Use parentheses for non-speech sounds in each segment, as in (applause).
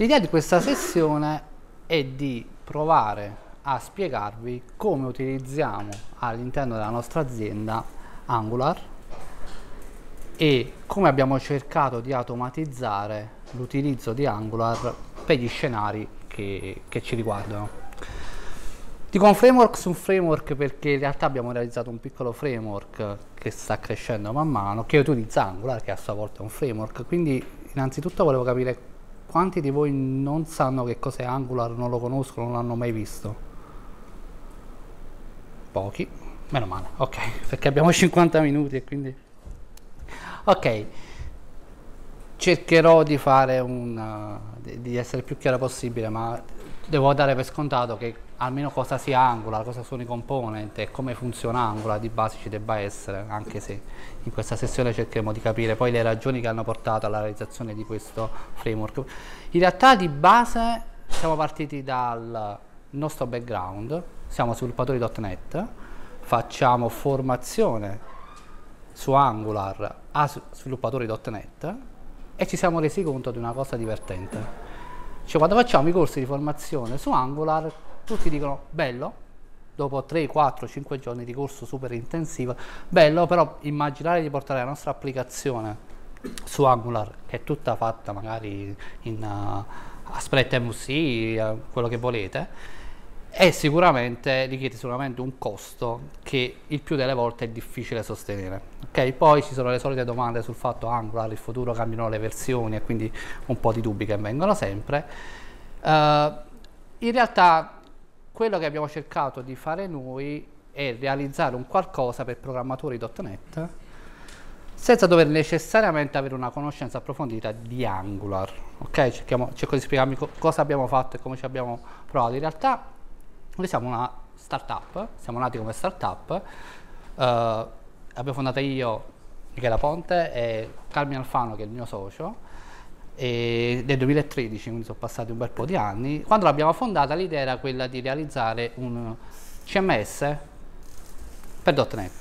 L'idea di questa sessione è di provare a spiegarvi come utilizziamo all'interno della nostra azienda Angular e come abbiamo cercato di automatizzare l'utilizzo di Angular per gli scenari che, che ci riguardano. Dico un framework su un framework perché in realtà abbiamo realizzato un piccolo framework che sta crescendo man mano, che utilizza Angular, che a sua volta è un framework, quindi innanzitutto volevo capire quanti di voi non sanno che cos'è Angular, non lo conoscono, non l'hanno mai visto? Pochi, meno male, ok, (laughs) perché abbiamo 50 minuti e quindi... Ok, cercherò di fare un... di essere più chiaro possibile, ma devo dare per scontato che almeno cosa sia Angular, cosa sono i component e come funziona Angular di base ci debba essere, anche se in questa sessione cercheremo di capire poi le ragioni che hanno portato alla realizzazione di questo framework. In realtà di base siamo partiti dal nostro background, siamo sviluppatori.NET, facciamo formazione su Angular a sviluppatori.NET e ci siamo resi conto di una cosa divertente cioè quando facciamo i corsi di formazione su Angular, tutti dicono bello, dopo 3, 4, 5 giorni di corso super intensivo, bello, però immaginare di portare la nostra applicazione su Angular, che è tutta fatta magari in uh, Aspret MVC, uh, quello che volete, e sicuramente richiede sicuramente un costo che il più delle volte è difficile sostenere. Okay? Poi ci sono le solite domande sul fatto Angular, il futuro cambiano le versioni e quindi un po' di dubbi che vengono sempre. Uh, in realtà quello che abbiamo cercato di fare noi è realizzare un qualcosa per programmatori.NET senza dover necessariamente avere una conoscenza approfondita di Angular. Ok? Cerchiamo, cerco di spiegarmi co cosa abbiamo fatto e come ci abbiamo provato. In realtà noi siamo una startup, siamo nati come startup, uh, abbiamo fondato io, Michela Ponte e Carmine Alfano che è il mio socio, e nel 2013, quindi sono passati un bel po' di anni. Quando l'abbiamo fondata l'idea era quella di realizzare un CMS per .NET.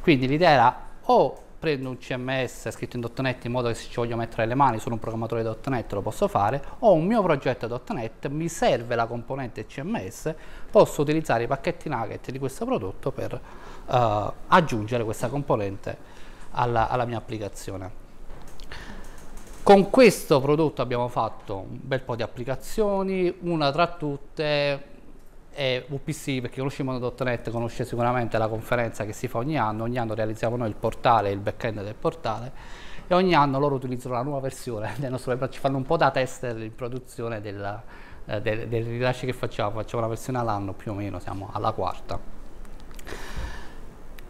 Quindi l'idea era o prendo un CMS scritto in .NET in modo che se ci voglio mettere le mani sono un programmatore .NET lo posso fare, o un mio progetto .NET, mi serve la componente CMS, posso utilizzare i pacchetti nugget di questo prodotto per uh, aggiungere questa componente alla, alla mia applicazione. Con questo prodotto abbiamo fatto un bel po' di applicazioni, una tra tutte e VPC, perché conosce Mono.net, conosce sicuramente la conferenza che si fa ogni anno, ogni anno realizziamo noi il portale, il back-end del portale e ogni anno loro utilizzano la nuova versione (laughs) del nostro web, ci fanno un po' da tester in produzione della, eh, del, del rilascio che facciamo, facciamo una versione all'anno più o meno, siamo alla quarta.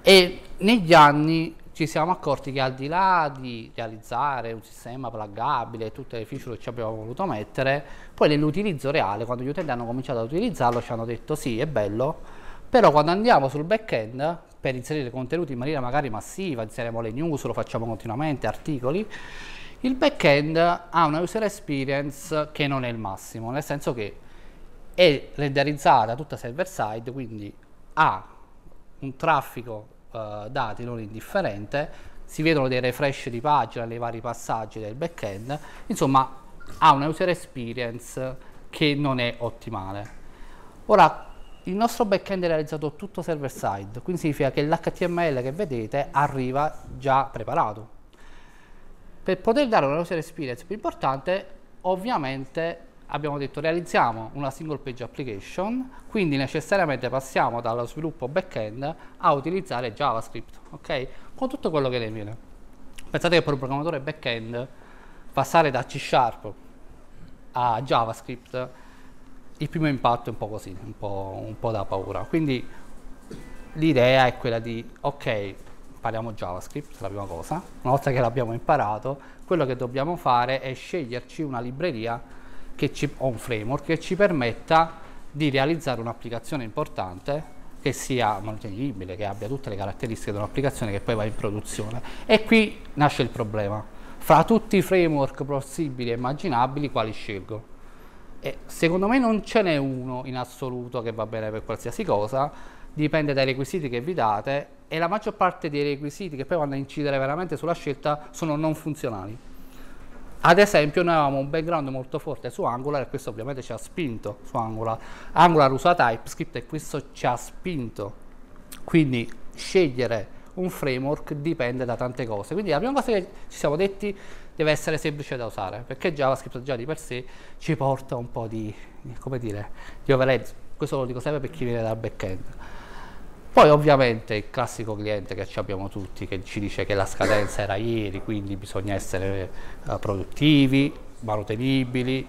E negli anni ci siamo accorti che al di là di realizzare un sistema pluggabile e tutte le feature che ci abbiamo voluto mettere, poi nell'utilizzo reale, quando gli utenti hanno cominciato ad utilizzarlo, ci hanno detto sì, è bello, però quando andiamo sul back-end per inserire contenuti in maniera magari massiva, inseriamo le news, lo facciamo continuamente, articoli, il back-end ha una user experience che non è il massimo, nel senso che è renderizzata tutta server-side, quindi ha un traffico uh, dati non indifferente, si vedono dei refresh di pagina nei vari passaggi del backend, insomma ha una user experience che non è ottimale. Ora, il nostro backend è realizzato tutto server side, quindi significa che l'HTML che vedete arriva già preparato. Per poter dare una user experience più importante, ovviamente abbiamo detto realizziamo una single page application, quindi necessariamente passiamo dallo sviluppo back-end a utilizzare JavaScript, ok? Con tutto quello che ne viene. Pensate che per un programmatore back-end passare da C Sharp a JavaScript il primo impatto è un po' così, un po', un po da paura. Quindi l'idea è quella di, ok, impariamo JavaScript, la prima cosa, una volta che l'abbiamo imparato, quello che dobbiamo fare è sceglierci una libreria ci, o un framework che ci permetta di realizzare un'applicazione importante che sia mantenibile, che abbia tutte le caratteristiche di un'applicazione che poi va in produzione. E qui nasce il problema. Fra tutti i framework possibili e immaginabili, quali scelgo? E secondo me non ce n'è uno in assoluto che va bene per qualsiasi cosa, dipende dai requisiti che vi date e la maggior parte dei requisiti che poi vanno a incidere veramente sulla scelta sono non funzionali. Ad esempio noi avevamo un background molto forte su Angular e questo ovviamente ci ha spinto su Angular. Angular usa TypeScript e questo ci ha spinto. Quindi scegliere un framework dipende da tante cose. Quindi la prima cosa che ci siamo detti deve essere semplice da usare, perché JavaScript già di per sé ci porta un po' di, come dire, di overhead. Questo lo dico sempre per chi viene dal backend. Poi ovviamente il classico cliente che abbiamo tutti che ci dice che la scadenza era ieri, quindi bisogna essere uh, produttivi, manutenibili.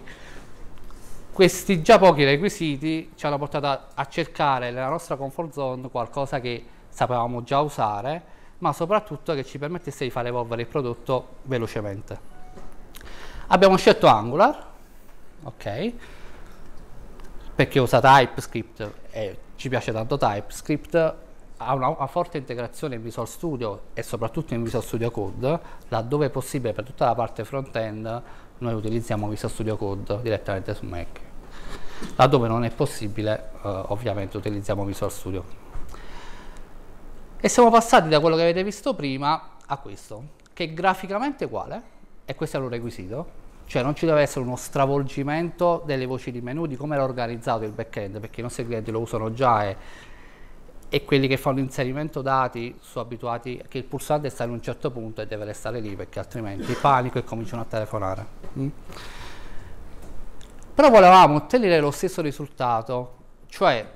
Questi già pochi requisiti ci hanno portato a cercare nella nostra comfort zone qualcosa che sapevamo già usare, ma soprattutto che ci permettesse di far evolvere il prodotto velocemente. Abbiamo scelto Angular, ok, perché usa TypeScript e ci piace tanto TypeScript, ha una, una, forte integrazione in Visual Studio e soprattutto in Visual Studio Code, laddove è possibile per tutta la parte front-end noi utilizziamo Visual Studio Code direttamente su Mac. Laddove non è possibile, eh, ovviamente utilizziamo Visual Studio. E siamo passati da quello che avete visto prima a questo, che è graficamente uguale, e questo è un requisito, cioè non ci deve essere uno stravolgimento delle voci di menu, di come era organizzato il backend, perché i nostri clienti lo usano già e, e quelli che fanno inserimento dati sono abituati che il pulsante sta in un certo punto e deve restare lì, perché altrimenti panico e cominciano a telefonare. Mm? Però volevamo ottenere lo stesso risultato, cioè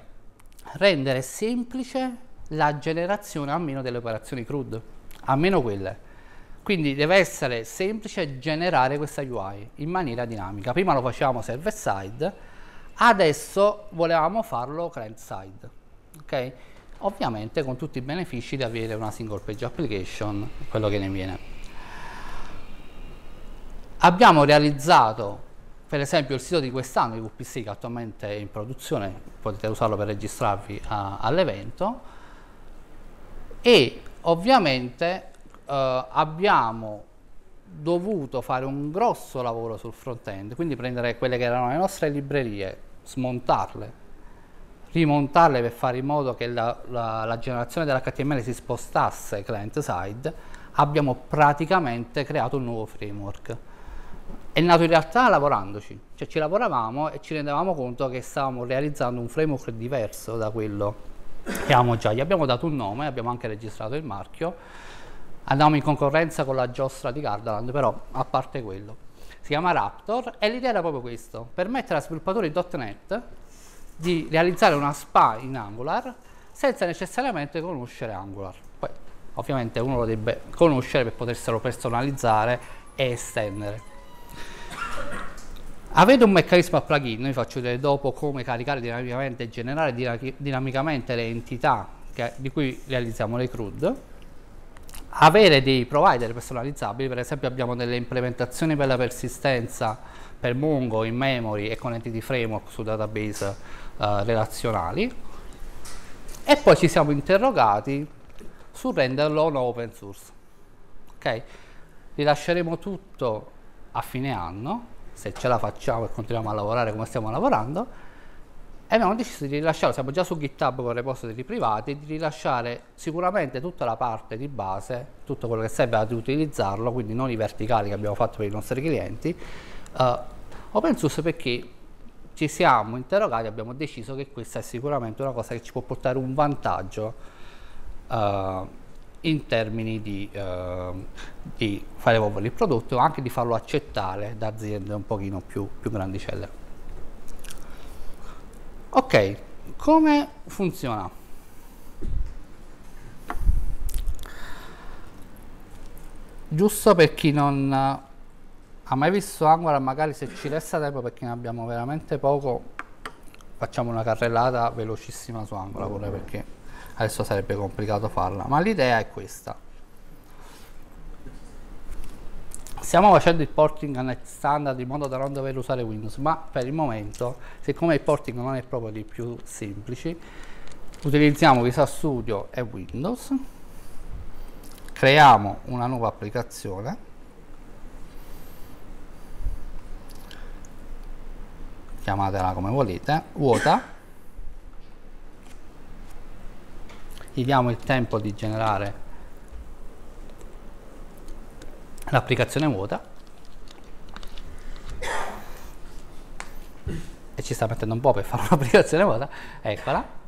rendere semplice la generazione almeno delle operazioni CRUD, almeno quelle. Quindi deve essere semplice generare questa UI in maniera dinamica. Prima lo facevamo server side, adesso volevamo farlo client side. Okay? Ovviamente con tutti i benefici di avere una single page application, quello che ne viene. Abbiamo realizzato per esempio il sito di quest'anno di VPC che attualmente è in produzione, potete usarlo per registrarvi all'evento e ovviamente eh, abbiamo dovuto fare un grosso lavoro sul front-end, quindi prendere quelle che erano le nostre librerie, smontarle, rimontarle per fare in modo che la, la, la generazione dell'HTML si spostasse client-side, abbiamo praticamente creato un nuovo framework. È nato in realtà lavorandoci, cioè ci lavoravamo e ci rendevamo conto che stavamo realizzando un framework diverso da quello abbiamo già, gli abbiamo dato un nome, abbiamo anche registrato il marchio, andiamo in concorrenza con la giostra di Gardaland, però a parte quello. Si chiama Raptor e l'idea era proprio questo, permettere ai sviluppatori .NET di realizzare una SPA in Angular senza necessariamente conoscere Angular. Poi ovviamente uno lo deve conoscere per poterselo personalizzare e estendere. Avete un meccanismo a plugin, vi faccio vedere dopo come caricare dinamicamente e generare dinamicamente le entità che, di cui realizziamo le CRUD. Avere dei provider personalizzabili, per esempio abbiamo delle implementazioni per la persistenza per Mongo in memory e con entity framework su database uh, relazionali. E poi ci siamo interrogati su renderlo no open source. Ok? Rilasceremo tutto a fine anno se ce la facciamo e continuiamo a lavorare come stiamo lavorando, e abbiamo deciso di rilasciare, siamo già su GitHub con repository privati, di rilasciare sicuramente tutta la parte di base, tutto quello che serve ad utilizzarlo, quindi non i verticali che abbiamo fatto per i nostri clienti, uh, open source perché ci siamo interrogati abbiamo deciso che questa è sicuramente una cosa che ci può portare un vantaggio uh, in termini di, eh, di fare evolvere il prodotto ma anche di farlo accettare da aziende un pochino più, più grandicelle. Ok, come funziona? Giusto per chi non ha mai visto Angular, magari se ci resta tempo perché ne abbiamo veramente poco, facciamo una carrellata velocissima su Angular pure perché adesso sarebbe complicato farla ma l'idea è questa stiamo facendo il porting a net standard in modo da non dover usare Windows ma per il momento siccome il porting non è proprio dei più semplici utilizziamo Visual Studio e Windows creiamo una nuova applicazione chiamatela come volete vuota. Gli diamo il tempo di generare l'applicazione vuota. E ci sta mettendo un po' per fare (laughs) un'applicazione vuota. Eccola.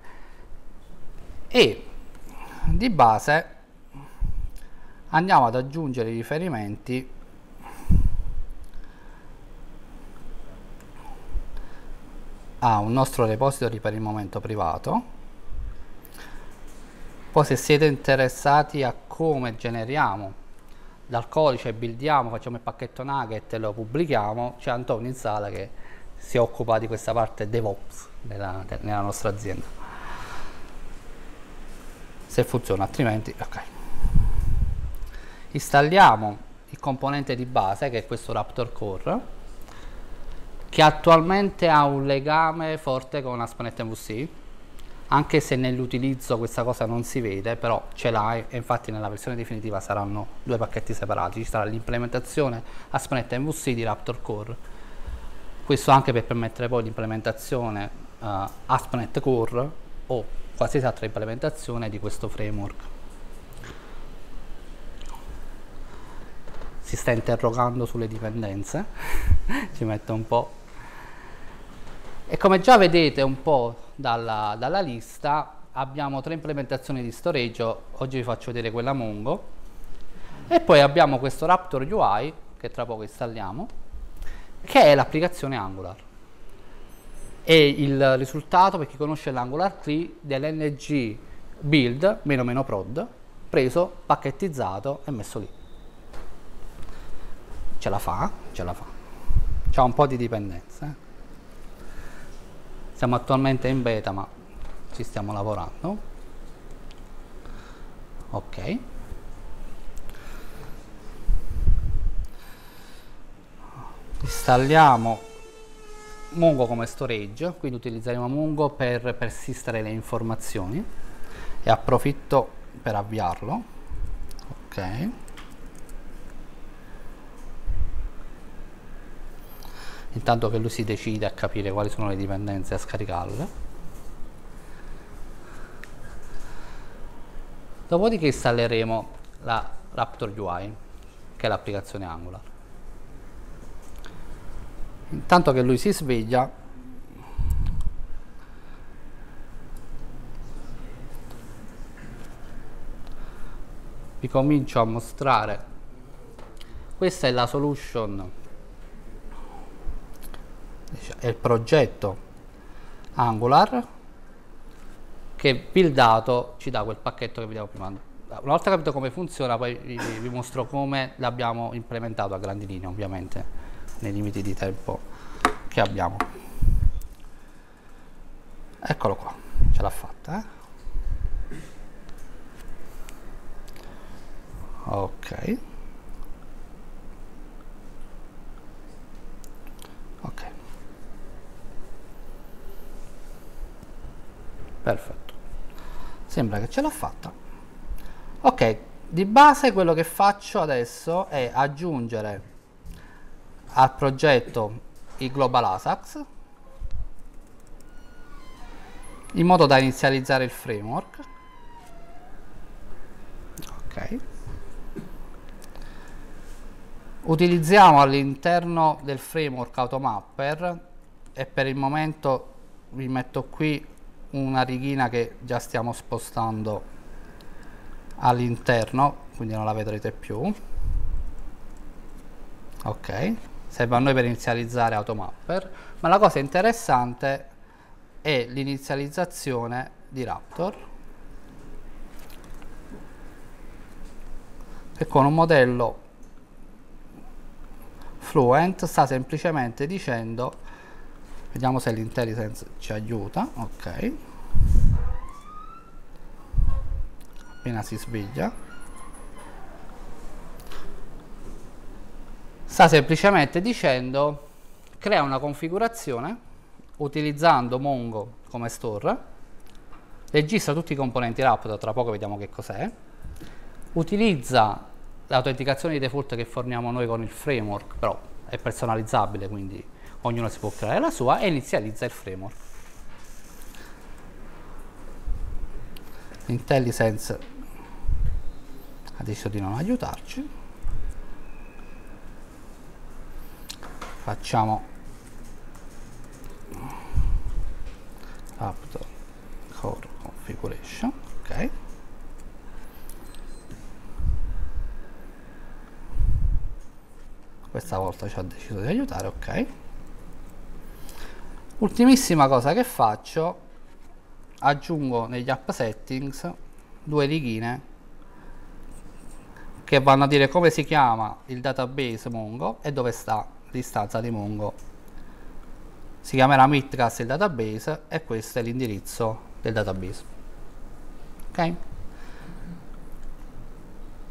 E di base andiamo ad aggiungere i riferimenti a un nostro repository per il momento privato. Poi se siete interessati a come generiamo dal codice buildiamo, facciamo il pacchetto nugget e lo pubblichiamo, c'è Antonio in sala che si occupa di questa parte DevOps nella, nella nostra azienda. Se funziona, altrimenti ok. Installiamo il componente di base che è questo Raptor Core che attualmente ha un legame forte con ASP.NET MVC anche se nell'utilizzo questa cosa non si vede, però ce l'ha e infatti nella versione definitiva saranno due pacchetti separati, ci sarà l'implementazione ASP.NET MVC di Raptor Core, questo anche per permettere poi l'implementazione uh, ASP.NET Core o qualsiasi altra implementazione di questo framework. Si sta interrogando sulle dipendenze, (laughs) ci mette un po'. E come già vedete un po' dalla, dalla lista abbiamo tre implementazioni di storage, oggi vi faccio vedere quella Mongo, e poi abbiamo questo Raptor UI, che tra poco installiamo, che è l'applicazione Angular. E il risultato, per chi conosce l'Angular tree, dell'ng build meno meno prod, preso, pacchettizzato e messo lì. Ce la fa, ce la fa. C'ha un po' di dipendenza. Eh? Siamo attualmente in beta ma ci stiamo lavorando. Ok. Installiamo Mongo come storage, quindi utilizzeremo Mongo per persistere le informazioni e approfitto per avviarlo. Ok. Intanto che lui si decide a capire quali sono le dipendenze e a scaricarle. Dopodiché installeremo la Raptor UI che è l'applicazione Angular. Intanto che lui si sveglia vi comincio a mostrare. Questa è la solution è il progetto Angular che buildato ci dà quel pacchetto che vediamo prima. Una volta capito come funziona poi vi, mostro come l'abbiamo implementato a grandi linee ovviamente nei limiti di tempo che abbiamo. Eccolo qua, ce l'ha fatta. Eh? Ok. Perfetto. Sembra che ce l'ha fatta. Ok di base quello che faccio adesso è aggiungere al progetto i global ASAX in modo da inizializzare il framework. Ok. Utilizziamo all'interno del framework automapper e per il momento vi metto qui una righina che già stiamo spostando all'interno quindi non la vedrete più. Ok serve a noi per inizializzare automapper ma la cosa interessante è l'inizializzazione di Raptor. Che con un modello fluent sta semplicemente dicendo vediamo se l'intelligence ci aiuta. Ok. Appena si sveglia. Sta semplicemente dicendo crea una configurazione utilizzando Mongo come store. Registra tutti i componenti Raptor tra poco vediamo che cos'è. Utilizza l'autenticazione di default che forniamo noi con il framework però è personalizzabile quindi ognuno si può creare la sua e inizializza il framework. IntelliSense ha deciso di non aiutarci. Facciamo Raptor core configuration ok questa volta ci ha deciso di aiutare ok ultimissima cosa che faccio aggiungo negli app settings due righine che vanno a dire come si chiama il database Mongo e dove sta l'istanza di Mongo. Si chiamerà Mitcast il database e questo è l'indirizzo del database. Ok?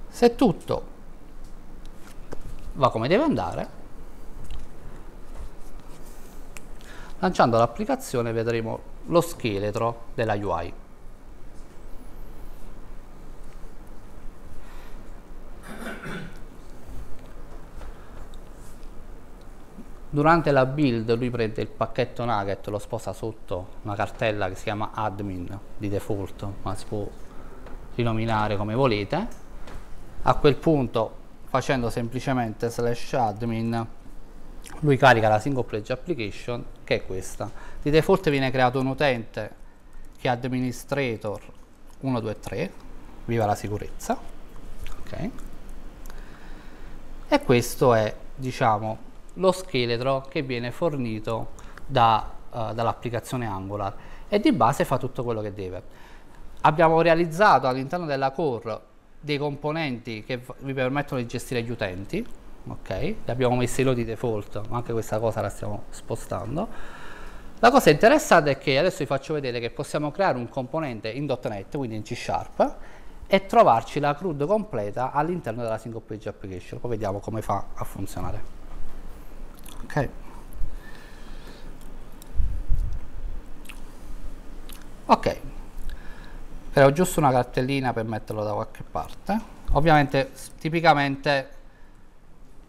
Se tutto va come deve andare, lanciando l'applicazione vedremo lo scheletro della UI. Durante la build lui prende il pacchetto nugget, lo sposa sotto una cartella che si chiama admin di default, ma si può rinominare come volete. A quel punto, facendo semplicemente slash admin, lui carica la single page application che è questa. Di default viene creato un utente che è administrator 123, viva la sicurezza. Ok. E questo è, diciamo, lo scheletro che viene fornito da, uh, dall'applicazione Angular e di base fa tutto quello che deve. Abbiamo realizzato all'interno della core dei componenti che vi permettono di gestire gli utenti, ok? Li abbiamo messi loro di default, ma anche questa cosa la stiamo spostando. La cosa interessante è che adesso vi faccio vedere che possiamo creare un componente in .NET, quindi in C Sharp, e trovarci la CRUD completa all'interno della single page application. Poi vediamo come fa a funzionare ok ok però giusto una cartellina per metterlo da qualche parte ovviamente tipicamente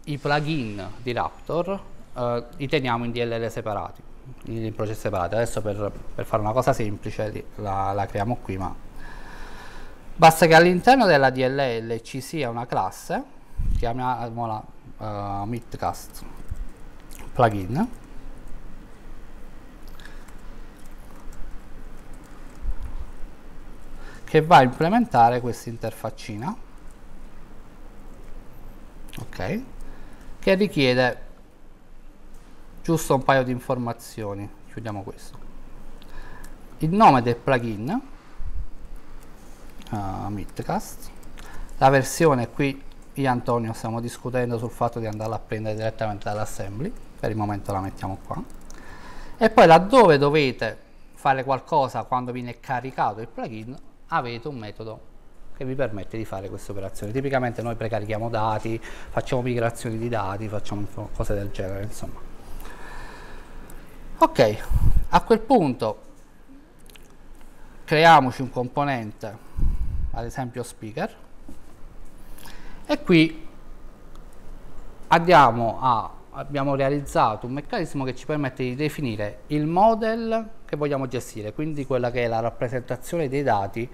i plugin di Raptor eh, li teniamo in DLL separati in processi separati. Adesso per, per fare una cosa semplice la, la creiamo qui ma basta che all'interno della DLL ci sia una classe chiamiamola uh, Mitcast plugin che va a implementare questa interfaccina. Ok che richiede giusto un paio di informazioni. Chiudiamo questo. Il nome del plugin uh, Mitcast. La versione qui io Antonio stiamo discutendo sul fatto di andarla a prendere direttamente dall'assembly. Per il momento la mettiamo qua. E poi laddove dovete fare qualcosa quando viene caricato il plugin avete un metodo che vi permette di fare queste operazioni. Tipicamente noi precarichiamo dati facciamo migrazioni di dati facciamo cose del genere insomma. Ok a quel punto creiamoci un componente ad esempio speaker e qui a abbiamo realizzato un meccanismo che ci permette di definire il model che vogliamo gestire, quindi quella che è la rappresentazione dei dati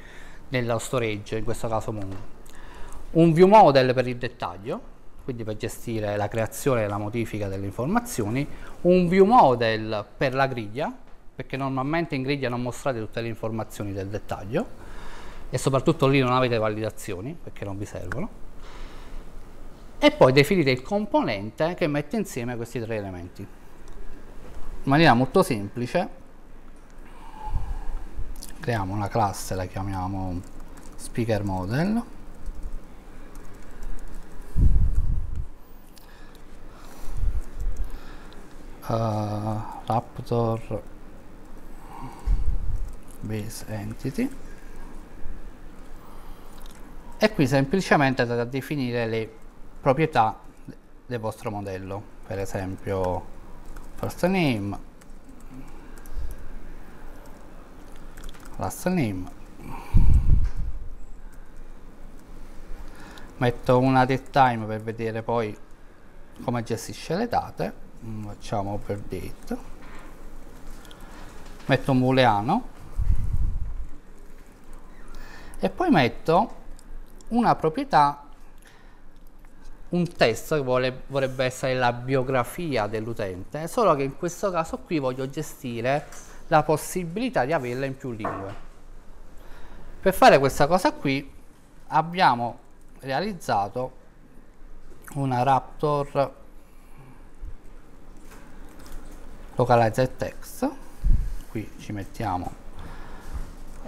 nello storage, in questo caso Mongo. Un view model per il dettaglio, quindi per gestire la creazione e la modifica delle informazioni, un view model per la griglia, perché normalmente in griglia non mostrate tutte le informazioni del dettaglio e soprattutto lì non avete validazioni perché non vi servono e poi definire il componente che mette insieme questi tre elementi. In maniera molto semplice creiamo una classe, la chiamiamo speaker model. Uh, Raptor base entity. E qui semplicemente andate a definire le proprietà del vostro modello. Per esempio first name last name. Metto una date time per vedere poi come gestisce le date. Mm, facciamo per date. Metto un booleano. E poi metto una proprietà un test che vuole, vorrebbe essere la biografia dell'utente, solo che in questo caso qui voglio gestire la possibilità di averla in più lingue. Per fare questa cosa qui abbiamo realizzato una Raptor localized text. Qui ci mettiamo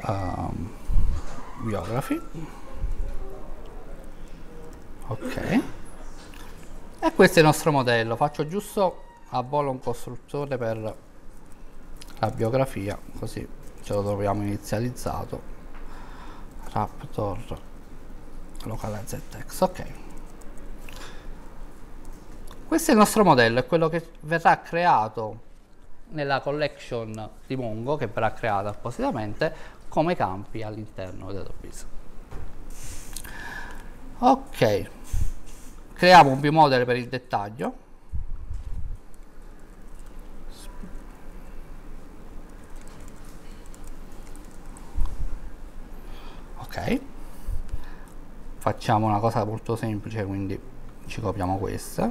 um, biography. Ok. E questo è il nostro modello. Faccio giusto a volo un costruttore per la biografia così ce lo troviamo inizializzato. Raptor localized text ok. Questo è il nostro modello è quello che verrà creato nella collection di Mongo che verrà creata appositamente come campi all'interno del database ok. Creiamo un biomodel per il dettaglio ok. Facciamo una cosa molto semplice quindi ci copiamo questa.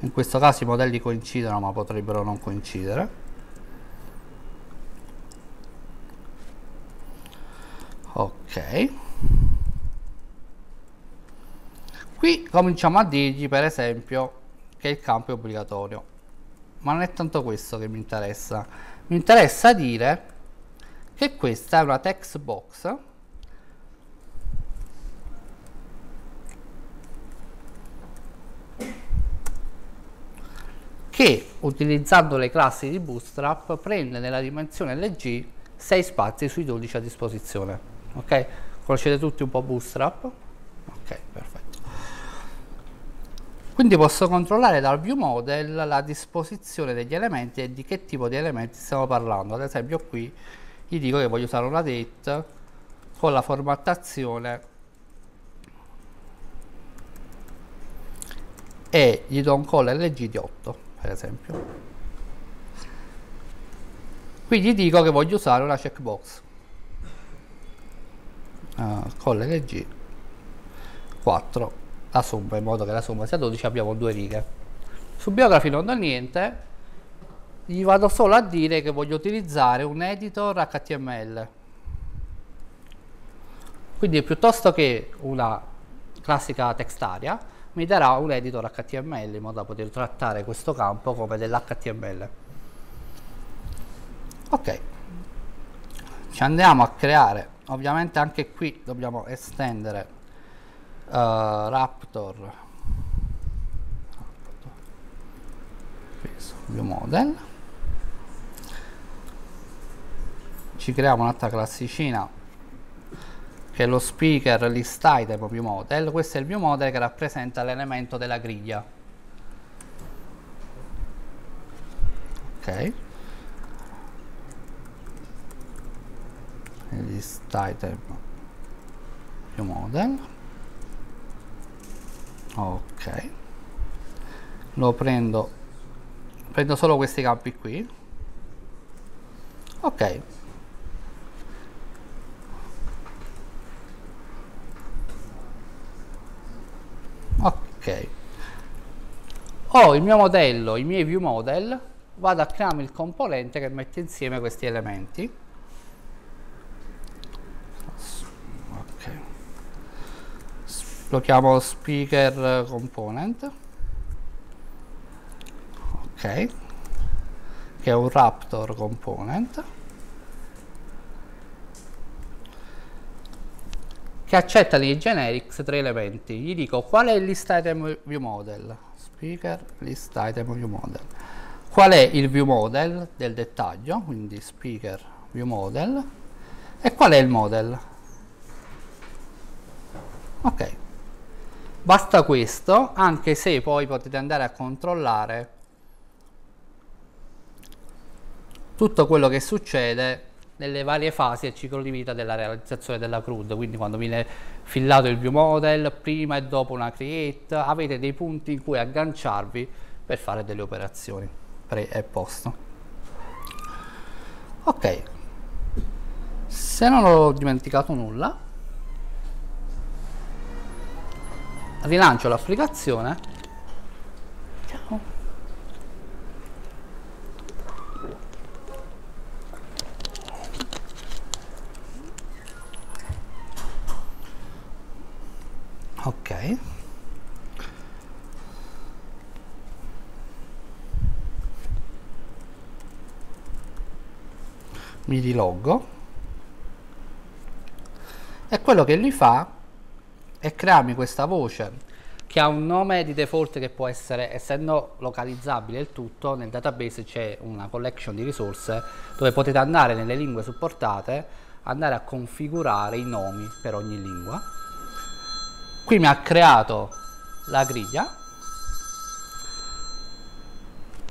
In questo caso i modelli coincidono ma potrebbero non coincidere. Ok. Qui cominciamo a dirgli per esempio che il campo è obbligatorio. Ma non è tanto questo che mi interessa. Mi interessa dire che questa è una text box che utilizzando le classi di Bootstrap prende nella dimensione LG 6 spazi sui 12 a disposizione. Ok? Conoscete tutti un po' Bootstrap? Ok, perfetto. Quindi posso controllare dal view model la disposizione degli elementi e di che tipo di elementi stiamo parlando. Ad esempio qui gli dico che voglio usare una date con la formattazione e gli do un call LG di 8 per esempio. Qui gli dico che voglio usare una checkbox. Uh, con l'LG 4 la somma in modo che la somma sia 12 abbiamo due righe. Su biography non do niente. Gli vado solo a dire che voglio utilizzare un editor HTML quindi piuttosto che una classica text area mi darà un editor HTML in modo da poter trattare questo campo come dell'HTML. Ok, ci andiamo a creare, ovviamente anche qui dobbiamo estendere uh, Raptor, view model, ci creiamo un'altra classicina che è lo speaker list item view model, questo è il view model che rappresenta l'elemento della griglia. Ok. List item view model. Ok. Lo prendo, prendo solo questi campi qui. Ok, ok. Ho il mio modello i miei view model vado a crearmi il componente che mette insieme questi elementi. Lo chiamo speaker component. Ok. Che è un raptor component che accetta nei generics tre elementi. Gli dico qual è il list item view model, speaker list item view model. Qual è il view model del dettaglio, quindi speaker view model, e qual è il model. Ok, basta questo, anche se poi potete andare a controllare tutto quello che succede nelle varie fasi del ciclo di vita della realizzazione della CRUD, quindi quando viene fillato il view model, prima e dopo una create, avete dei punti in cui agganciarvi per fare delle operazioni pre e post. Ok, se non ho dimenticato nulla, rilancio l'applicazione ok mi riloggo e quello che lui fa è crearmi questa voce che ha un nome di default che può essere, essendo localizzabile il tutto, nel database c'è una collection di risorse dove potete andare nelle lingue supportate, andare a configurare i nomi per ogni lingua. Qui mi ha creato la griglia,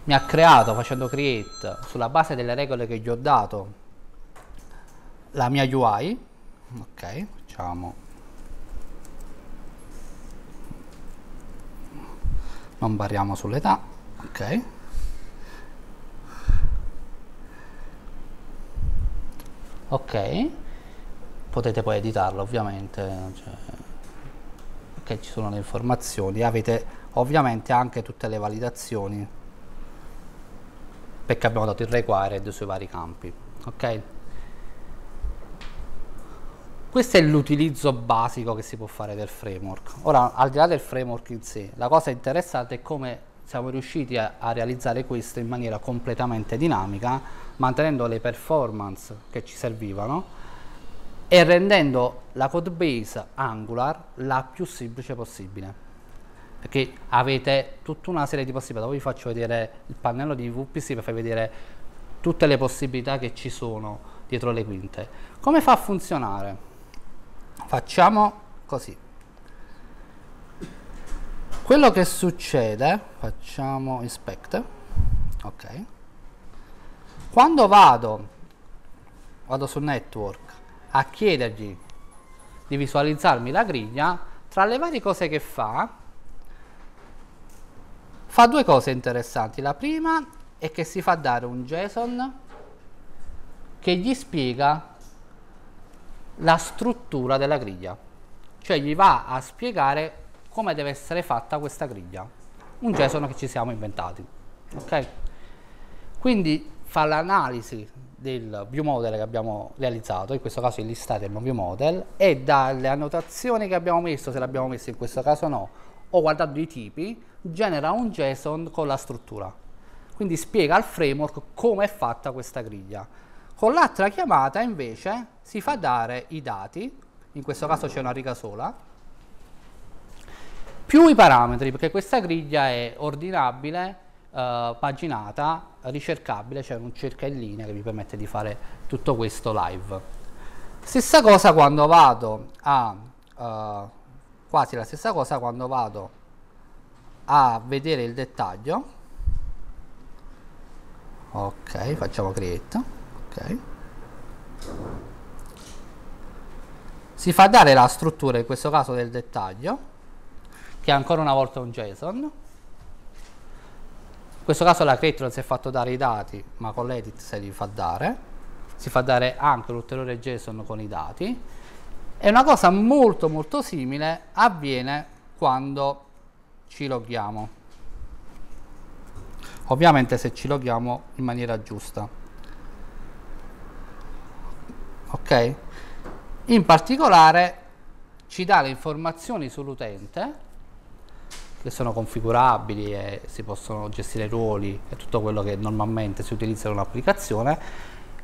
mi ha creato facendo create sulla base delle regole che gli ho dato la mia UI, ok, facciamo. Non variamo sull'età. Ok. Ok. Potete poi editarlo ovviamente cioè, ok ci sono le informazioni. Avete ovviamente anche tutte le validazioni. Perché abbiamo dato il required sui vari campi. Ok questo è l'utilizzo basico che si può fare del framework. Ora, al di là del framework in sé, la cosa interessante è come siamo riusciti a, a realizzare questo in maniera completamente dinamica, mantenendo le performance che ci servivano e rendendo la code base Angular la più semplice possibile. Perché avete tutta una serie di possibilità. Poi vi faccio vedere il pannello di VPC per farvi vedere tutte le possibilità che ci sono dietro le quinte. Come fa a funzionare? Facciamo così. Quello che succede facciamo inspect ok. Quando vado vado su network a chiedergli di visualizzarmi la griglia tra le varie cose che fa fa due cose interessanti. La prima è che si fa dare un JSON che gli spiega la struttura della griglia, cioè gli va a spiegare come deve essere fatta questa griglia, un JSON che ci siamo inventati. Okay? Quindi fa l'analisi del view model che abbiamo realizzato, in questo caso il listatem view model, e dalle annotazioni che abbiamo messo, se le abbiamo messe in questo caso no, o guardando i tipi, genera un JSON con la struttura. Quindi spiega al framework come è fatta questa griglia. Con l'altra chiamata invece si fa dare i dati, in questo caso c'è una riga sola, più i parametri, perché questa griglia è ordinabile, eh, paginata, ricercabile, cioè un cerca in linea che vi permette di fare tutto questo live. Stessa cosa quando vado a, uh, quasi la stessa cosa quando vado a vedere il dettaglio, ok, facciamo create, ok. Si fa dare la struttura in questo caso del dettaglio che è ancora una volta un JSON. In questo caso la create non si è fatto dare i dati ma con l'edit se li fa dare. Si fa dare anche l'ulteriore JSON con i dati. E una cosa molto molto simile avviene quando ci loghiamo. Ovviamente se ci loghiamo in maniera giusta ok? In particolare ci dà le informazioni sull'utente che sono configurabili e si possono gestire ruoli e tutto quello che normalmente si utilizza in un'applicazione,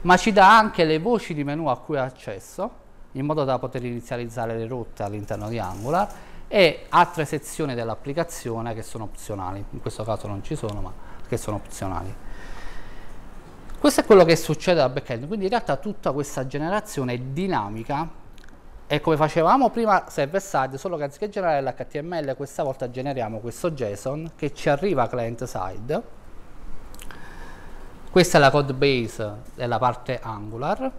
ma ci dà anche le voci di menu a cui ha accesso in modo da poter inizializzare le rotte all'interno di Angular e altre sezioni dell'applicazione che sono opzionali, in questo caso non ci sono ma che sono opzionali. Questo è quello che succede al backend, quindi in realtà tutta questa generazione è dinamica e come facevamo prima server side, solo che anziché generare l'HTML questa volta generiamo questo JSON che ci arriva client side. Questa è la code base della parte Angular.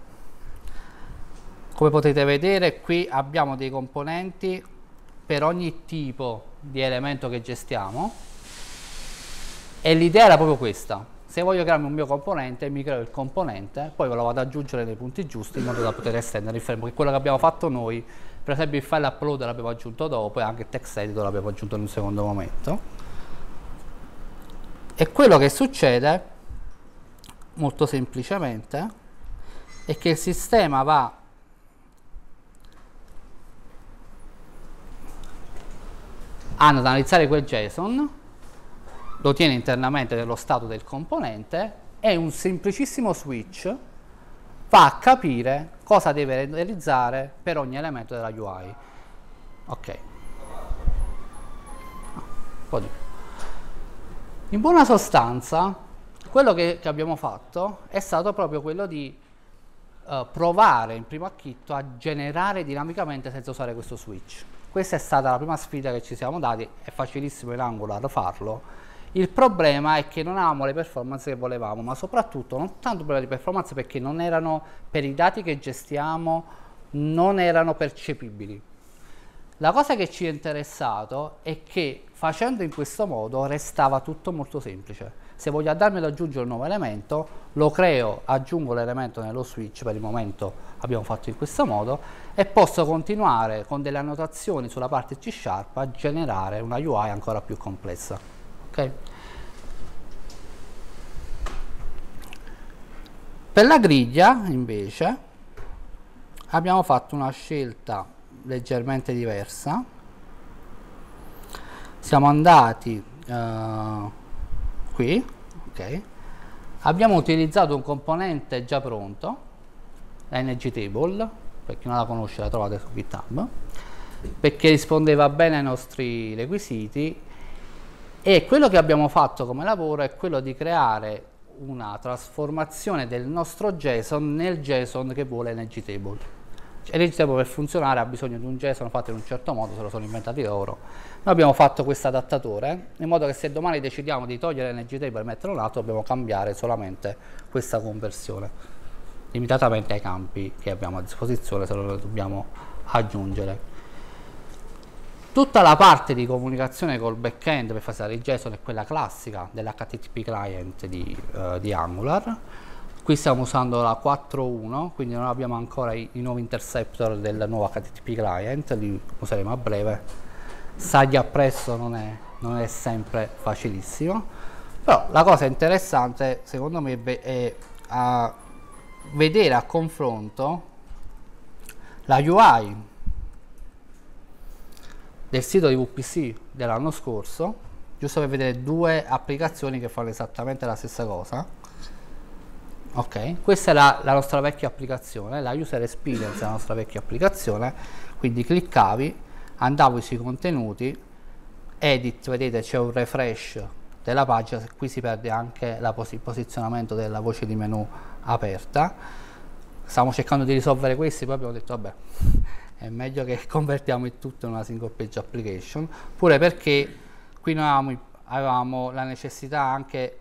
Come potete vedere qui abbiamo dei componenti per ogni tipo di elemento che gestiamo e l'idea era proprio questa se voglio crearmi un mio componente, mi creo il componente, poi ve lo vado ad aggiungere nei punti giusti in modo da poter estendere il framework, che quello che abbiamo fatto noi, per esempio il file upload l'abbiamo aggiunto dopo e anche il text editor l'abbiamo aggiunto in un secondo momento. E quello che succede, molto semplicemente, è che il sistema va ad analizzare quel JSON, lo tiene internamente nello stato del componente e un semplicissimo switch va a capire cosa deve realizzare per ogni elemento della UI. Ok. In buona sostanza, quello che, che, abbiamo fatto è stato proprio quello di uh, provare in primo acchitto a generare dinamicamente senza usare questo switch. Questa è stata la prima sfida che ci siamo dati, è facilissimo in Angular farlo. Il problema è che non avevamo le performance che volevamo, ma soprattutto non tanto problema di performance perché non erano, per i dati che gestiamo, non erano percepibili. La cosa che ci è interessato è che facendo in questo modo restava tutto molto semplice. Se voglio andarmi ad aggiungere un nuovo elemento, lo creo, aggiungo l'elemento nello switch, per il momento abbiamo fatto in questo modo, e posso continuare con delle annotazioni sulla parte C Sharp a generare una UI ancora più complessa. Okay? Per la griglia, invece, abbiamo fatto una scelta leggermente diversa. Siamo andati uh, qui, ok, abbiamo utilizzato un componente già pronto, l'ng table, per chi non la conosce la trovate su GitHub, perché rispondeva bene ai nostri requisiti e quello che abbiamo fatto come lavoro è quello di creare una trasformazione del nostro JSON nel JSON che vuole NG Table. Cioè, NG Table per funzionare ha bisogno di un JSON fatto in un certo modo, se lo sono inventati loro. Noi abbiamo fatto questo adattatore in modo che se domani decidiamo di togliere NG Table e metterlo un altro dobbiamo cambiare solamente questa conversione, limitatamente ai campi che abbiamo a disposizione se lo dobbiamo aggiungere. Tutta la parte di comunicazione col backend per fare il JSON è quella classica dell'HTTP client di, uh, di, Angular. Qui stiamo usando la 4.1, quindi non abbiamo ancora i, i, nuovi interceptor del nuovo HTTP client, li useremo a breve. Sargli appresso non è, non è sempre facilissimo, però la cosa interessante secondo me è a vedere a confronto la UI del sito di VPC dell'anno scorso, giusto per vedere due applicazioni che fanno esattamente la stessa cosa. Ok, questa è la, la nostra vecchia applicazione, la user experience della nostra vecchia applicazione, quindi cliccavi, andavo sui contenuti, edit, vedete c'è un refresh della pagina, qui si perde anche il posizionamento della voce di menu aperta. Stavamo cercando di risolvere questi, poi abbiamo detto vabbè, è meglio che (laughs) convertiamo il tutto in una single page application, pure perché qui noi avevamo, avevamo la necessità anche,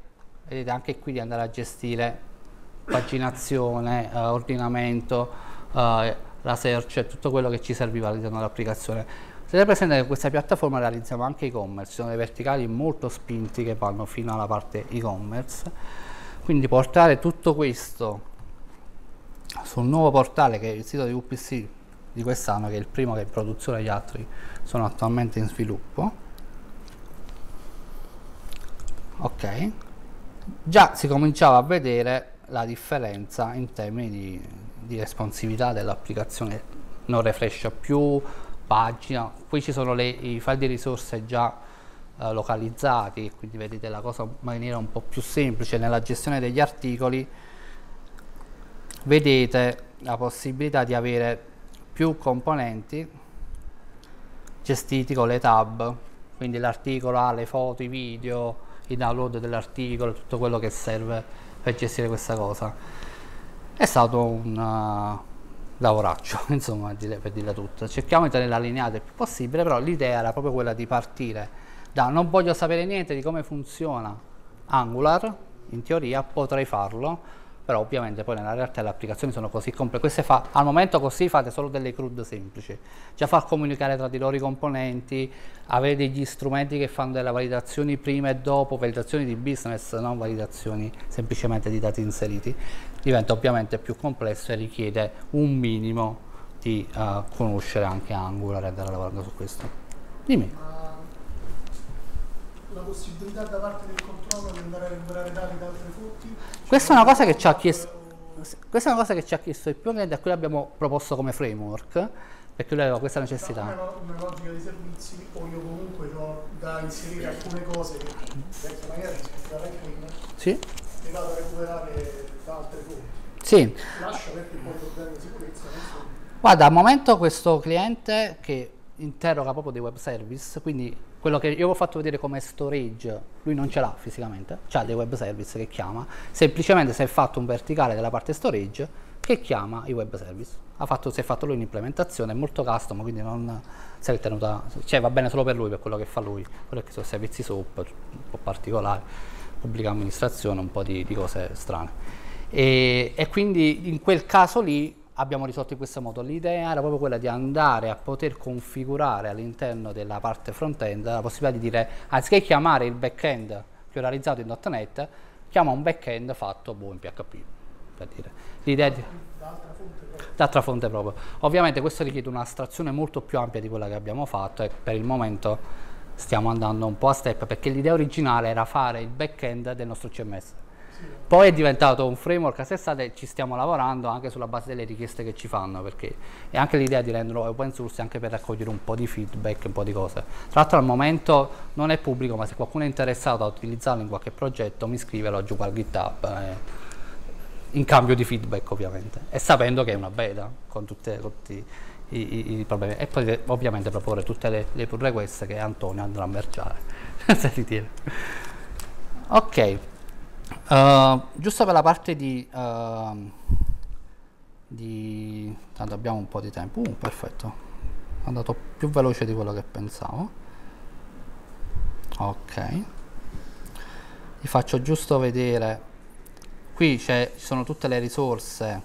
vedete, anche qui di andare a gestire paginazione, uh, ordinamento, uh, la search, tutto quello che ci serviva all'interno dell'applicazione. Tenete presente che questa piattaforma realizziamo anche e-commerce, sono dei verticali molto spinti che vanno fino alla parte e-commerce, quindi portare tutto questo sul nuovo portale che è il sito di UPC di quest'anno che è il primo che è in produzione, gli altri sono attualmente in sviluppo. Ok, già si cominciava a vedere la differenza in termini di, di responsività dell'applicazione, non refrescia più, pagina, qui ci sono le, i file di risorse già eh, localizzati, quindi vedete la cosa in maniera un po' più semplice. Nella gestione degli articoli, vedete la possibilità di avere più componenti gestiti con le tab, quindi l'articolo ha le foto, i video, i download dell'articolo, tutto quello che serve per gestire questa cosa. È stato un uh, lavoraccio, (laughs) insomma, per dirla tutta. Cerchiamo di tenerla allineata il più possibile, però l'idea era proprio quella di partire da non voglio sapere niente di come funziona Angular, in teoria potrei farlo, però ovviamente poi nella realtà le applicazioni sono così complesse, fa, al momento così fate solo delle CRUD semplici, già far comunicare tra di loro i componenti, avere degli strumenti che fanno delle validazioni prima e dopo, validazioni di business, non validazioni semplicemente di dati inseriti, diventa ovviamente più complesso e richiede un minimo di uh, conoscere anche Angular e andare lavorando su questo. Dimmi la possibilità da parte del controller di andare a recuperare dati da altre fonti? Questa è una cosa che ci ha chiesto questa è una cosa che ci ha chiesto il più cliente a cui abbiamo proposto come framework perché lui aveva questa Una, necessità. una logica di servizi o io comunque ho da inserire alcune cose che magari Lightning Sì? le vado a recuperare da altre fonti. Sì, Lascia perché poi problemi di sicurezza sono. Guarda, al momento questo cliente che interroga proprio dei web service, quindi quello che io ho fatto vedere come storage, lui non ce l'ha fisicamente, ha dei web service che chiama, semplicemente si è fatto un verticale della parte storage che chiama i web service. Fatto, si è fatto lui un'implementazione, è molto custom, quindi non si è tenuta, cioè va bene solo per lui, per quello che fa lui, quello che sono servizi SOAP, un po' particolari, pubblica amministrazione, un po' di, di cose strane. E, e quindi in quel caso lì abbiamo risolto in questo modo. L'idea era proprio quella di andare a poter configurare all'interno della parte front-end la possibilità di dire, anziché chiamare il back-end che ho realizzato in .NET, chiama un back-end fatto boh, in PHP, per dire. L'idea di d'altra fonte proprio. Ovviamente questo richiede un'astrazione molto più ampia di quella che abbiamo fatto e per il momento stiamo andando un po' a step perché l'idea originale era fare il back-end del nostro CMS. Poi è diventato un framework a sé stante e ci stiamo lavorando anche sulla base delle richieste che ci fanno perché è anche l'idea di renderlo open source anche per raccogliere un po' di feedback, un po' di cose. Tra l'altro al momento non è pubblico ma se qualcuno è interessato a utilizzarlo in qualche progetto mi scrive, lo aggiungo al GitHub. eh, in cambio di feedback ovviamente e sapendo che è una beta con, tutte, tutti i, i- i problemi e poi ovviamente proporre tutte le, le pull request che Antonio andrà a merciare (laughs) se ritiene ok Uh, giusto per la parte di, uh, di tanto abbiamo un po' di tempo. Uh, perfetto. È andato più veloce di quello che pensavo. Ok. Vi faccio giusto vedere. Qui ci sono tutte le risorse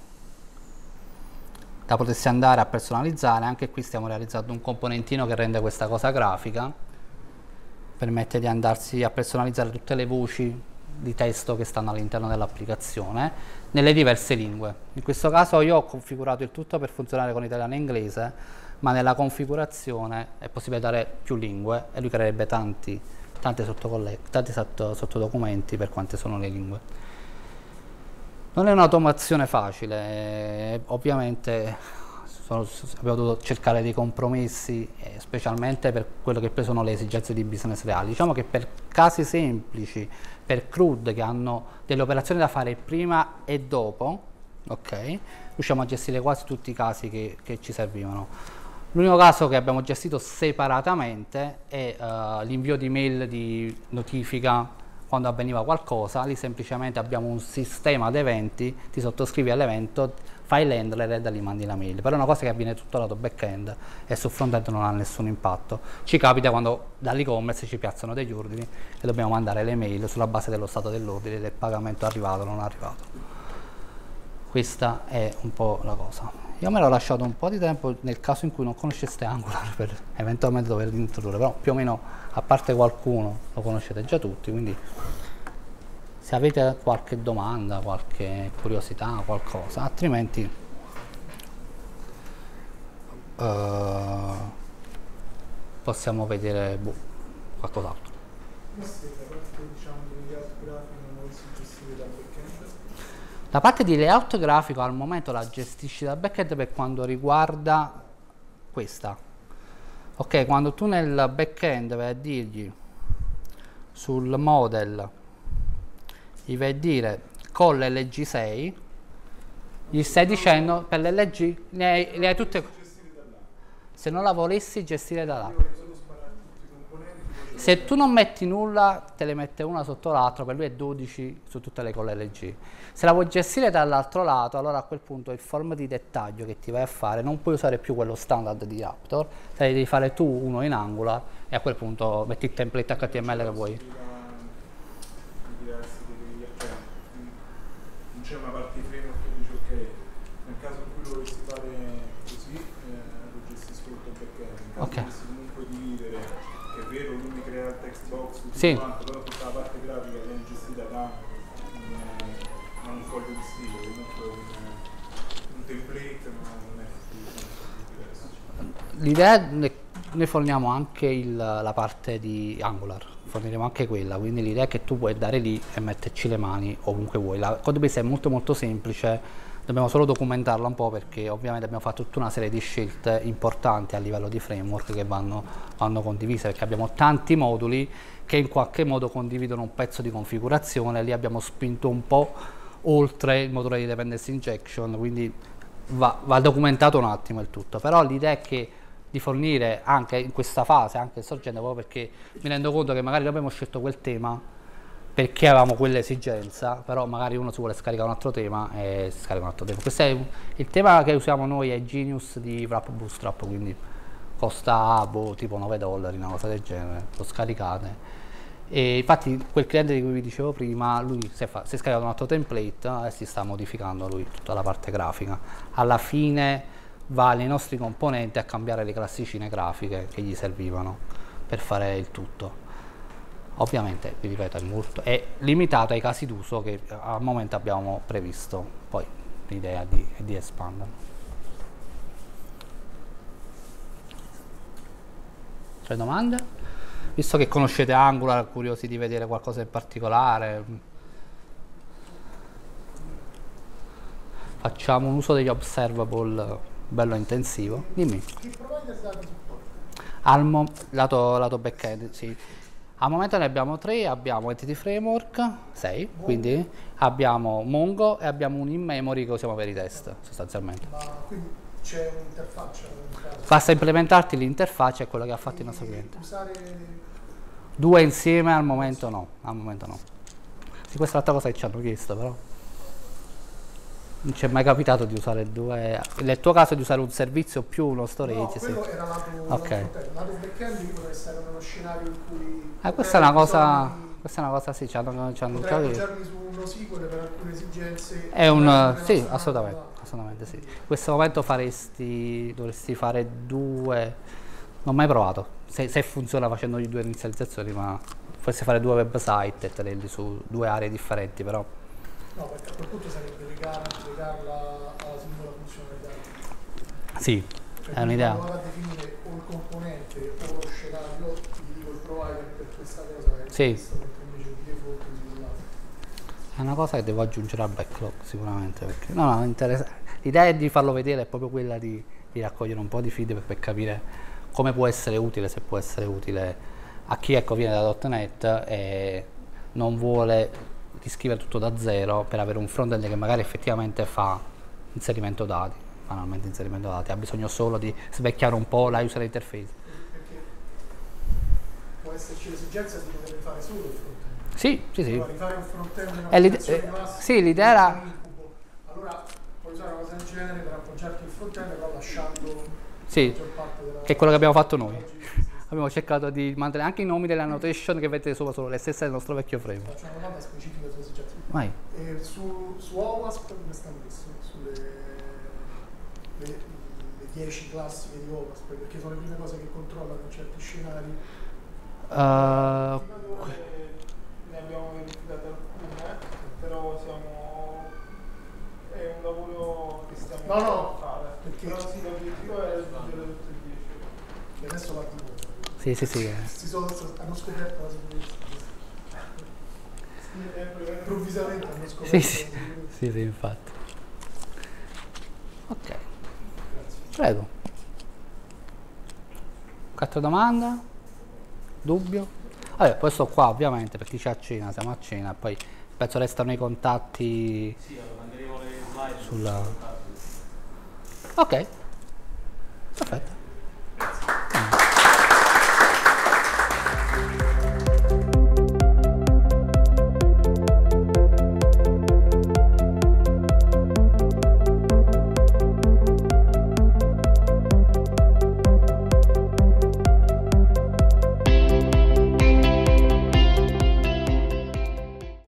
da potersi andare a personalizzare. Anche qui stiamo realizzando un componentino che rende questa cosa grafica. Permette di andarsi a personalizzare tutte le voci di testo che stanno all'interno dell'applicazione nelle diverse lingue. In questo caso io ho configurato il tutto per funzionare con italiano e inglese, ma nella configurazione è possibile dare più lingue e lui creerebbe tanti, tanti sotto- sottodocumenti per quante sono le lingue. Non è un'automazione facile, eh, ovviamente sono- abbiamo dovuto cercare dei compromessi, eh, specialmente per quello che poi sono le esigenze di business reali. Diciamo che per casi semplici, per CRUD che hanno delle operazioni da fare prima e dopo, ok, riusciamo a gestire quasi tutti i casi che, che ci servivano. L'unico caso che abbiamo gestito separatamente è eh, l'invio di mail di notifica quando avveniva qualcosa, lì semplicemente abbiamo un sistema ad eventi, ti sottoscrivi all'evento, fai l'handler e da lì mandi la mail. Però è una cosa che avviene tutto lato back-end e sul front-end non ha nessun impatto. Ci capita quando dall'e-commerce ci piazzano degli ordini e dobbiamo mandare le mail sulla base dello stato dell'ordine, del pagamento arrivato o non arrivato. Questa è un po' la cosa. Io me l'ho lasciato un po' di tempo nel caso in cui non conosceste Angular per eventualmente dover introdurre, però più o meno a parte qualcuno lo conoscete già tutti, quindi se avete qualche domanda, qualche curiosità, qualcosa, altrimenti eh, possiamo vedere boh, qualcos'altro. La parte di layout grafico al momento la gestisci dal backend per quanto riguarda questa. Ok, quando tu nel backend vai a dirgli sul model, gli vai a dire con l'LG6, gli stai dicendo per l'LG ne hai, le hai tutte. Se non la volessi gestire da là. Se tu non metti nulla, te le mette una sotto l'altra, per lui è 12 su tutte le colle LG. Se la vuoi gestire dall'altro lato, allora a quel punto il form di dettaglio che ti vai a fare non puoi usare più quello standard di Raptor, te ne devi fare tu uno in Angular e a quel punto metti il template HTML che vuoi. di diversi tipi di cioè, mh, non c'è una parte di framework che dice ok, nel caso in cui lo volessi fare così, eh, lo gestisco tutto il backend. In caso Ok. volessi comunque dividere, che è vero, lui mi crea il text box, tutto Sì. quanto, però tutta la parte grafica viene gestita da un, un foglio di stile, comunque un, un template, ma non è diverso. L'idea ne, ne forniamo anche il- la parte di Angular, forniremo anche quella, quindi l'idea è che tu puoi andare lì e metterci le mani ovunque vuoi. La codebase è molto molto semplice, dobbiamo solo documentarla un po' perché ovviamente abbiamo fatto tutta una serie di scelte importanti a livello di framework che vanno, vanno condivise perché abbiamo tanti moduli che in qualche modo condividono un pezzo di configurazione, lì abbiamo spinto un po' oltre il motore di dependency injection, quindi va, va documentato un attimo il tutto, però l'idea è che di fornire anche in questa fase, anche sorgente, proprio perché mi rendo conto che magari abbiamo scelto quel tema perché avevamo quell'esigenza, però magari uno si vuole scaricare un altro tema e si scarica un altro tema. Questo è il tema che usiamo noi è Genius di Wrap Bootstrap, quindi costa boh, tipo 9 dollari, una cosa del genere, lo scaricate. E infatti quel cliente di cui vi dicevo prima, lui si è, fa, si è scaricato un altro template e si sta modificando lui tutta la parte grafica. Alla fine va nei nostri componenti a cambiare le classicine grafiche che gli servivano per fare il tutto. Ovviamente, vi ripeto, è, molto, è limitato ai casi d'uso che al momento abbiamo previsto, poi l'idea di, di espandere. C'è domande? Visto che conoscete Angular, curiosi di vedere qualcosa in particolare, facciamo un uso degli observable bello intensivo. Dimmi. Al mo- lato, lato backend, sì. Al momento ne abbiamo tre, abbiamo Entity Framework, 6, quindi abbiamo Mongo e abbiamo un in-memory che usiamo per i test, sostanzialmente. Ma quindi c'è un'interfaccia? Basta implementarti l'interfaccia, è quello che ha fatto il nostro cliente. Usare Due insieme al momento no, al momento no. Sì, questa è l'altra cosa che ci hanno chiesto, però. Non ci è mai capitato di usare due. Nel tuo caso di usare un servizio più uno No, storage, sì. quello era lato, Ok. lato. Lato backend stare in uno scenario in cui Eh, questa è una cosa. bisogni- Questa è una cosa sì, ci hanno, ci hanno su uno SQL per alcune esigenze. È un sì, assolutamente, assolutamente sì. In questo momento faresti, dovresti fare due, non ho mai provato, se, se funziona facendo due inizializzazioni, ma potresti fare due website e tenerli su due aree differenti, però No, perché a quel punto sarebbe legare, legarla alla singola funzionalità. sì, Cioè, È un'idea. Vado a definire o il componente o lo scenario, gli dico il provider per questa cosa è Sì. questo, mentre invece il default è sull'altro. è una cosa che devo aggiungere al backlog sicuramente, perché no, no, l'idea è di farlo vedere, è proprio quella di, di raccogliere un po' di feedback per capire come può essere utile, se può essere utile a chi ecco, viene da .NET e non vuole riscrivere tutto da zero per avere un frontend che magari effettivamente fa inserimento dati, banalmente inserimento dati, ha bisogno solo di svecchiare un po' la user interface. Perché può esserci l'esigenza di poter fare solo il frontend. Sì, sì, sì. Allora, eh, sì, l'idea era-. Allora puoi usare una cosa del genere per appoggiarti il frontend però lasciando Sì, la maggior parte della che è quello che abbiamo fatto noi. Abbiamo cercato di mantenere anche i nomi delle annotation che vedete sopra sono le stesse del nostro vecchio framework. Faccio una domanda specifica sulle esigenze. Vai. E su, su OWASP come stanno messi? Sulle le, le 10 classiche di OWASP, perché sono le prime cose che controllano in certi scenari. Uh, ne abbiamo verificate alcune, però siamo è un lavoro che stiamo No, no, iniziando a fare. perché- Però sì, l'obiettivo è raggiungere tutte e dieci. E adesso va di nuovo. Sì, sì, sì. Si sono, hanno scoperto la sicurezza. Improvvisamente hanno scoperto Sì, la sì. sicurezza. Sì, sì, infatti. Ok, Grazie. prego. Quattro domanda? Dubbio? Vabbè, poi sto qua ovviamente per chi c'è a cena, siamo a cena, poi penso restano i contatti Sì, allora manderemo le slide Sulla-. Ok, perfetto.